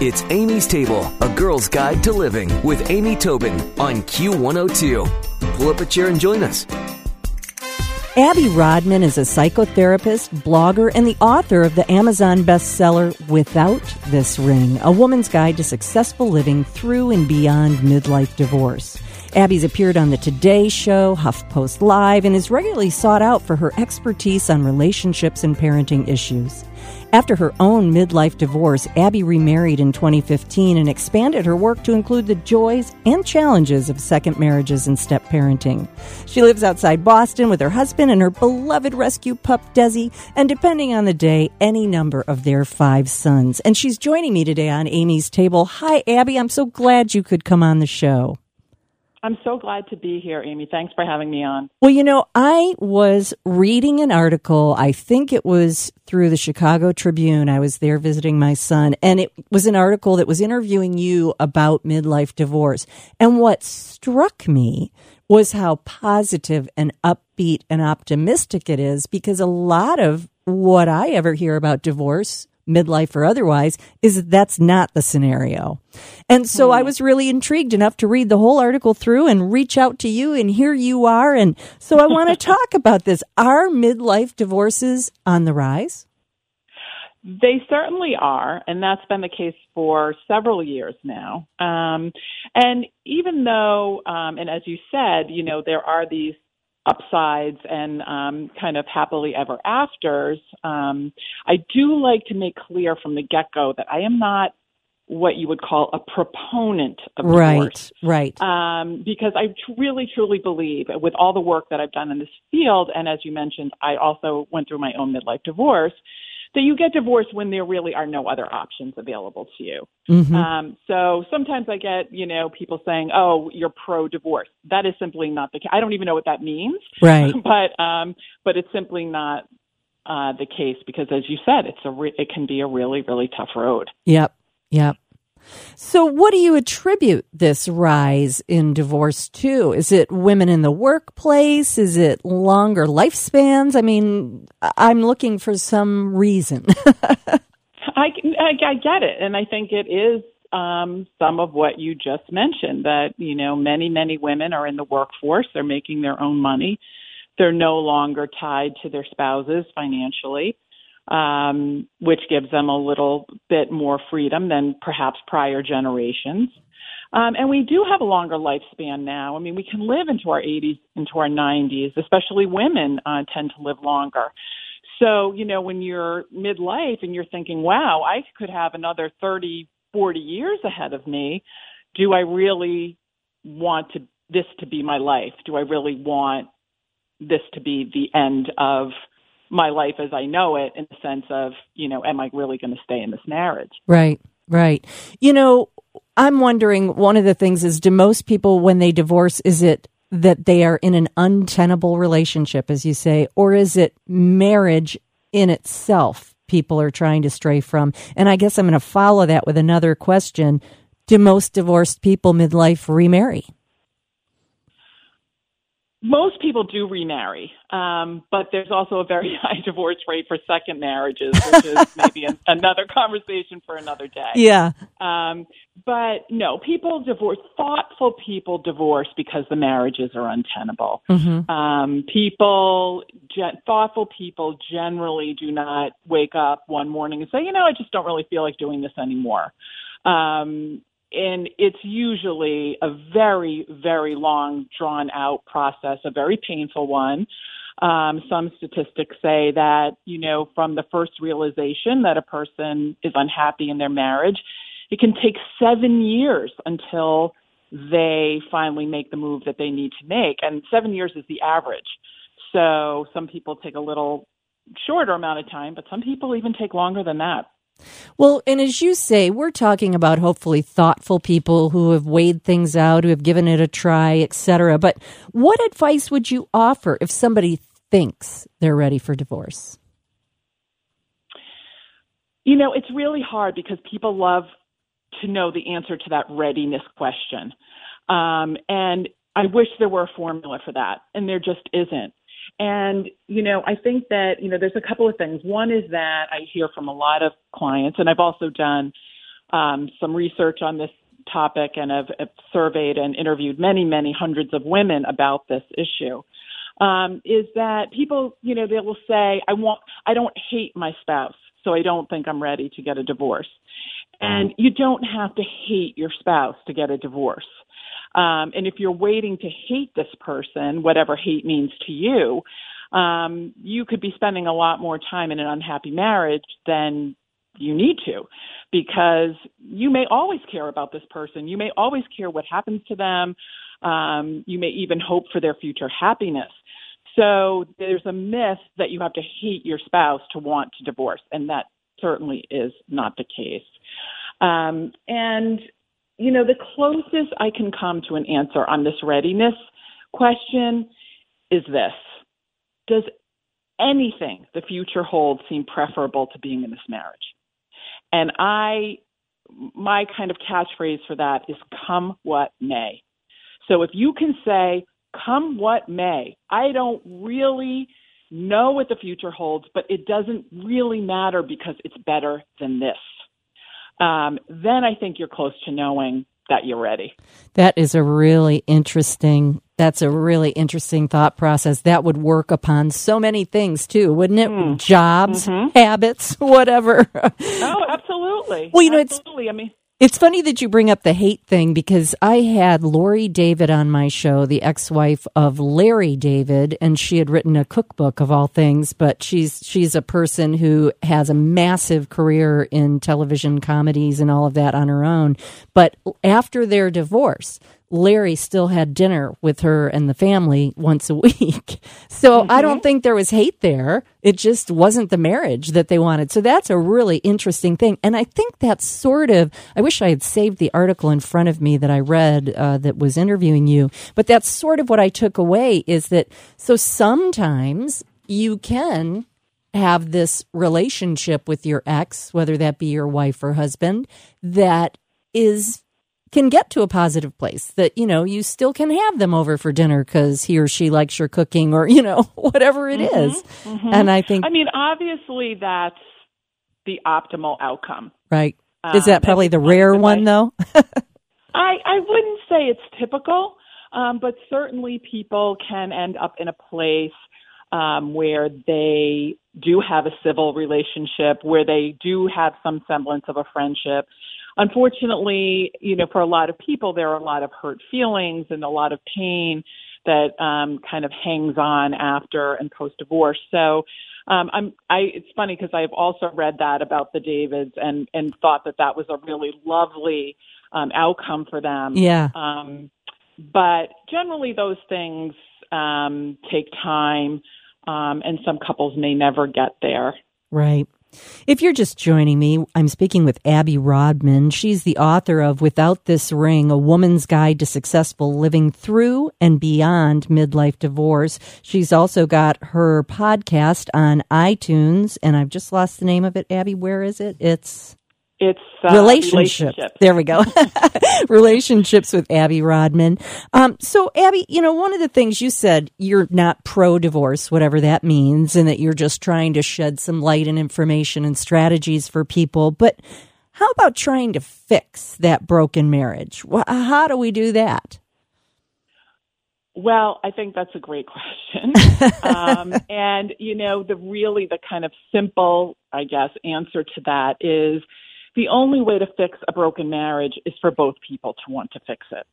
It's Amy's Table, a girl's guide to living with Amy Tobin on Q102. Pull up a chair and join us. Abby Rodman is a psychotherapist, blogger, and the author of the Amazon bestseller Without This Ring A Woman's Guide to Successful Living Through and Beyond Midlife Divorce. Abby's appeared on the Today Show, HuffPost Live, and is regularly sought out for her expertise on relationships and parenting issues. After her own midlife divorce, Abby remarried in 2015 and expanded her work to include the joys and challenges of second marriages and step parenting. She lives outside Boston with her husband and her beloved rescue pup Desi, and depending on the day, any number of their five sons. And she's joining me today on Amy's table. Hi, Abby. I'm so glad you could come on the show. I'm so glad to be here, Amy. Thanks for having me on. Well, you know, I was reading an article, I think it was through the Chicago Tribune. I was there visiting my son, and it was an article that was interviewing you about midlife divorce. And what struck me was how positive and upbeat and optimistic it is because a lot of what I ever hear about divorce midlife or otherwise, is that's not the scenario. And so I hmm. was really intrigued enough to read the whole article through and reach out to you, and here you are. And so I want to talk about this. Are midlife divorces on the rise? They certainly are, and that's been the case for several years now. Um, and even though, um, and as you said, you know, there are these upsides and um, kind of happily ever afters, um, I do like to make clear from the get go that I am not what you would call a proponent of divorce. Right, right. Um, because I really, truly believe, with all the work that I've done in this field, and as you mentioned, I also went through my own midlife divorce that you get divorced when there really are no other options available to you. Mm-hmm. Um, so sometimes I get, you know, people saying, "Oh, you're pro-divorce." That is simply not the case. I don't even know what that means. Right. but um, but it's simply not uh, the case because, as you said, it's a re- it can be a really really tough road. Yep. Yep. So, what do you attribute this rise in divorce to? Is it women in the workplace? Is it longer lifespans? I mean, I'm looking for some reason. I, I, I get it, and I think it is um, some of what you just mentioned. That you know, many many women are in the workforce; they're making their own money. They're no longer tied to their spouses financially um, which gives them a little bit more freedom than perhaps prior generations. Um, and we do have a longer lifespan now. I mean, we can live into our 80s, into our 90s, especially women uh, tend to live longer. So, you know, when you're midlife and you're thinking, wow, I could have another 30, 40 years ahead of me, do I really want to, this to be my life? Do I really want this to be the end of my life as I know it in the sense of, you know, am I really going to stay in this marriage? Right, right. You know, I'm wondering one of the things is do most people when they divorce is it that they are in an untenable relationship as you say or is it marriage in itself people are trying to stray from? And I guess I'm going to follow that with another question. Do most divorced people midlife remarry? Most people do remarry, um, but there's also a very high divorce rate for second marriages, which is maybe an, another conversation for another day. Yeah. Um, but no, people divorce. Thoughtful people divorce because the marriages are untenable. Mm-hmm. Um, people, gen- thoughtful people, generally do not wake up one morning and say, you know, I just don't really feel like doing this anymore. Um, and it's usually a very, very long, drawn out process, a very painful one. Um, some statistics say that, you know, from the first realization that a person is unhappy in their marriage, it can take seven years until they finally make the move that they need to make. And seven years is the average. So some people take a little shorter amount of time, but some people even take longer than that. Well, and as you say, we're talking about hopefully thoughtful people who have weighed things out, who have given it a try, etc. But what advice would you offer if somebody thinks they're ready for divorce? You know, it's really hard because people love to know the answer to that readiness question. Um, and I wish there were a formula for that, and there just isn't. And, you know, I think that, you know, there's a couple of things. One is that I hear from a lot of clients, and I've also done um, some research on this topic and have, have surveyed and interviewed many, many hundreds of women about this issue. Um, is that people, you know, they will say, I want, I don't hate my spouse, so I don't think I'm ready to get a divorce. And you don't have to hate your spouse to get a divorce. Um, and if you're waiting to hate this person, whatever hate means to you, um, you could be spending a lot more time in an unhappy marriage than you need to because you may always care about this person. You may always care what happens to them. Um, you may even hope for their future happiness. So there's a myth that you have to hate your spouse to want to divorce, and that certainly is not the case. Um, and, you know, the closest I can come to an answer on this readiness question is this Does anything the future holds seem preferable to being in this marriage? And I, my kind of catchphrase for that is come what may. So if you can say, come what may, I don't really know what the future holds, but it doesn't really matter because it's better than this. Um, then I think you're close to knowing that you're ready. That is a really interesting. That's a really interesting thought process. That would work upon so many things too, wouldn't it? Mm. Jobs, mm-hmm. habits, whatever. oh, absolutely. Well, you know, absolutely. it's. I mean, it's funny that you bring up the hate thing because I had Laurie David on my show, the ex-wife of Larry David, and she had written a cookbook of all things, but she's she's a person who has a massive career in television comedies and all of that on her own. But after their divorce, Larry still had dinner with her and the family once a week. So mm-hmm. I don't think there was hate there. It just wasn't the marriage that they wanted. So that's a really interesting thing. And I think that's sort of, I wish I had saved the article in front of me that I read uh, that was interviewing you, but that's sort of what I took away is that so sometimes you can have this relationship with your ex, whether that be your wife or husband, that is can get to a positive place that you know you still can have them over for dinner because he or she likes your cooking or you know whatever it mm-hmm, is. Mm-hmm. and i think i mean obviously that's the optimal outcome right is that um, probably the rare one though i i wouldn't say it's typical um, but certainly people can end up in a place um, where they do have a civil relationship, where they do have some semblance of a friendship, unfortunately, you know, for a lot of people, there are a lot of hurt feelings and a lot of pain that um, kind of hangs on after and post divorce. So, um, I'm, I, it's funny because I've also read that about the Davids and, and thought that that was a really lovely um, outcome for them. Yeah. Um, but generally, those things um, take time, um, and some couples may never get there. Right. If you're just joining me, I'm speaking with Abby Rodman. She's the author of Without This Ring, A Woman's Guide to Successful Living Through and Beyond Midlife Divorce. She's also got her podcast on iTunes, and I've just lost the name of it. Abby, where is it? It's it's uh, relationships. relationships. There we go. relationships with Abby Rodman. Um, so, Abby, you know, one of the things you said, you're not pro divorce, whatever that means, and that you're just trying to shed some light and information and strategies for people. But how about trying to fix that broken marriage? How do we do that? Well, I think that's a great question. um, and, you know, the really the kind of simple, I guess, answer to that is the only way to fix a broken marriage is for both people to want to fix it.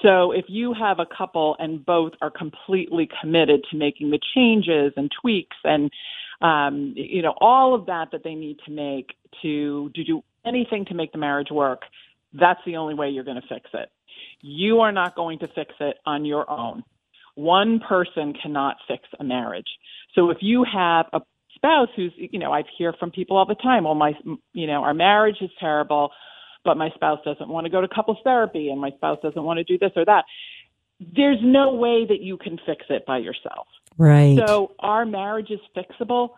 So if you have a couple and both are completely committed to making the changes and tweaks and um, you know all of that that they need to make to, to do anything to make the marriage work, that's the only way you're going to fix it. You are not going to fix it on your own. One person cannot fix a marriage. So if you have a spouse who's you know I hear from people all the time well my you know our marriage is terrible but my spouse doesn't want to go to couples therapy and my spouse doesn't want to do this or that. There's no way that you can fix it by yourself. Right. So our marriage is fixable?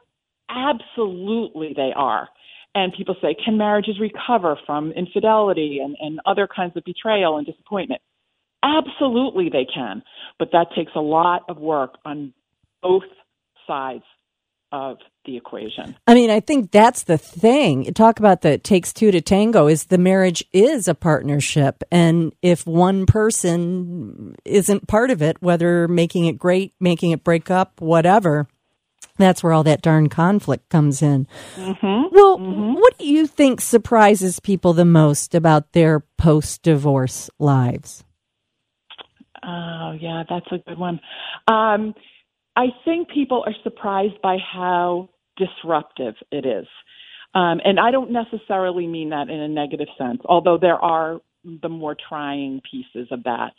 Absolutely they are. And people say can marriages recover from infidelity and, and other kinds of betrayal and disappointment? Absolutely they can. But that takes a lot of work on both sides of the equation. I mean, I think that's the thing. Talk about the takes two to tango is the marriage is a partnership. And if one person isn't part of it, whether making it great, making it break up, whatever, that's where all that darn conflict comes in. Mm-hmm. Well, mm-hmm. what do you think surprises people the most about their post divorce lives? Oh, yeah, that's a good one. Um, I think people are surprised by how disruptive it is. Um, and I don't necessarily mean that in a negative sense, although there are the more trying pieces of that.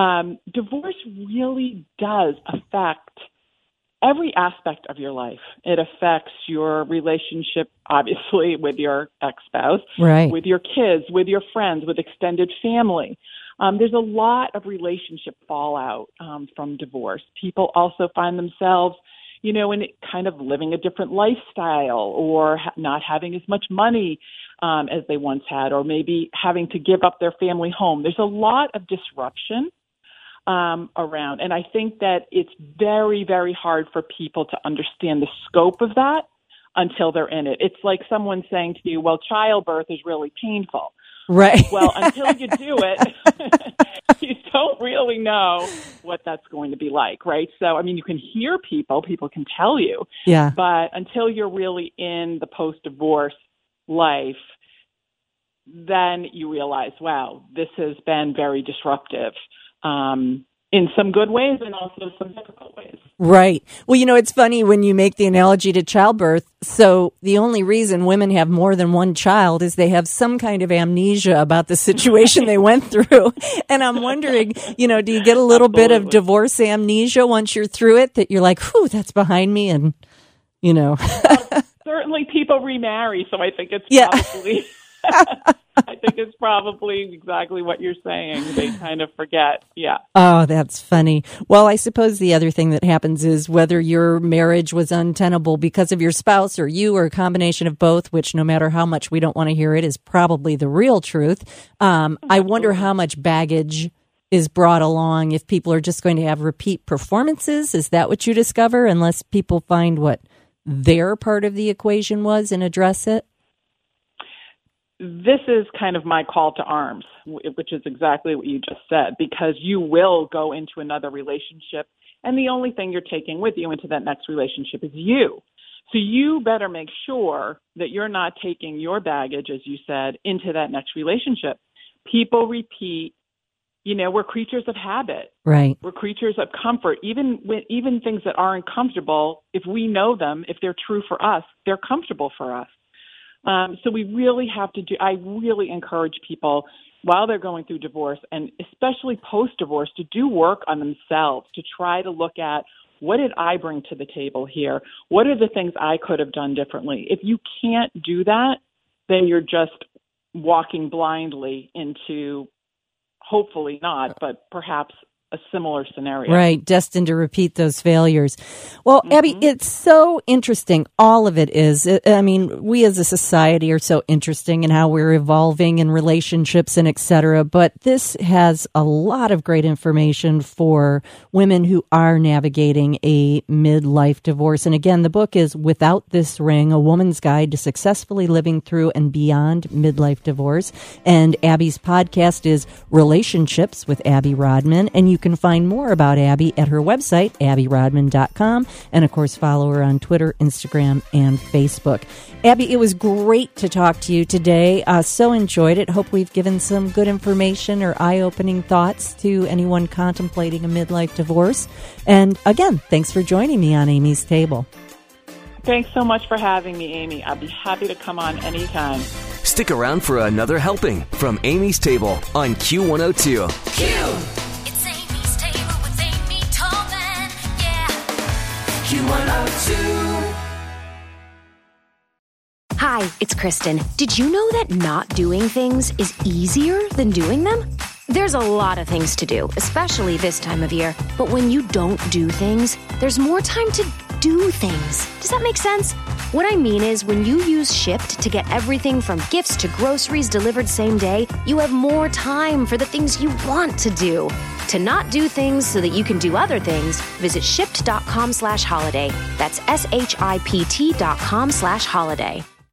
Um, divorce really does affect every aspect of your life. It affects your relationship, obviously, with your ex spouse, right. with your kids, with your friends, with extended family. Um, there's a lot of relationship fallout um, from divorce. People also find themselves, you know, in kind of living a different lifestyle or ha- not having as much money um, as they once had, or maybe having to give up their family home. There's a lot of disruption um, around. And I think that it's very, very hard for people to understand the scope of that until they're in it. It's like someone saying to you, well, childbirth is really painful. Right. Well, until you do it, you don't really know what that's going to be like, right? So, I mean, you can hear people, people can tell you. Yeah. But until you're really in the post divorce life, then you realize, wow, this has been very disruptive. Um, in some good ways and also some difficult ways. Right. Well, you know, it's funny when you make the analogy to childbirth. So the only reason women have more than one child is they have some kind of amnesia about the situation they went through. And I'm wondering, you know, do you get a little Absolutely. bit of divorce amnesia once you're through it that you're like, whew, that's behind me and, you know. well, certainly people remarry, so I think it's Yeah. probably I think it's probably exactly what you're saying. They kind of forget. Yeah. Oh, that's funny. Well, I suppose the other thing that happens is whether your marriage was untenable because of your spouse or you or a combination of both, which no matter how much we don't want to hear it is probably the real truth. Um, I wonder how much baggage is brought along if people are just going to have repeat performances. Is that what you discover unless people find what their part of the equation was and address it? This is kind of my call to arms, which is exactly what you just said, because you will go into another relationship, and the only thing you're taking with you into that next relationship is you. So you better make sure that you're not taking your baggage, as you said, into that next relationship. People repeat. You know, we're creatures of habit. Right. We're creatures of comfort. Even when, even things that aren't comfortable, if we know them, if they're true for us, they're comfortable for us. Um, so we really have to do, I really encourage people while they're going through divorce and especially post divorce to do work on themselves, to try to look at what did I bring to the table here? What are the things I could have done differently? If you can't do that, then you're just walking blindly into hopefully not, but perhaps a similar scenario. Right, destined to repeat those failures. Well, Mm-hmm. Abby, it's so interesting. All of it is. I mean, we as a society are so interesting in how we're evolving in relationships and et cetera. But this has a lot of great information for women who are navigating a midlife divorce. And again, the book is Without This Ring, A Woman's Guide to Successfully Living Through and Beyond Midlife Divorce. And Abby's podcast is Relationships with Abby Rodman. And you can find more about Abby at her website, abbyrodman.com. And of course, follow her on Twitter, Instagram, and Facebook. Abby, it was great to talk to you today. Uh, so enjoyed it. Hope we've given some good information or eye opening thoughts to anyone contemplating a midlife divorce. And again, thanks for joining me on Amy's Table. Thanks so much for having me, Amy. I'd be happy to come on anytime. Stick around for another helping from Amy's Table on Q102. It's Hi, it's Kristen. Did you know that not doing things is easier than doing them? There's a lot of things to do, especially this time of year. But when you don't do things, there's more time to do things. Does that make sense? What I mean is, when you use Shipt to get everything from gifts to groceries delivered same day, you have more time for the things you want to do. To not do things so that you can do other things, visit shipt.com slash holiday. That's S H I P T dot com slash holiday.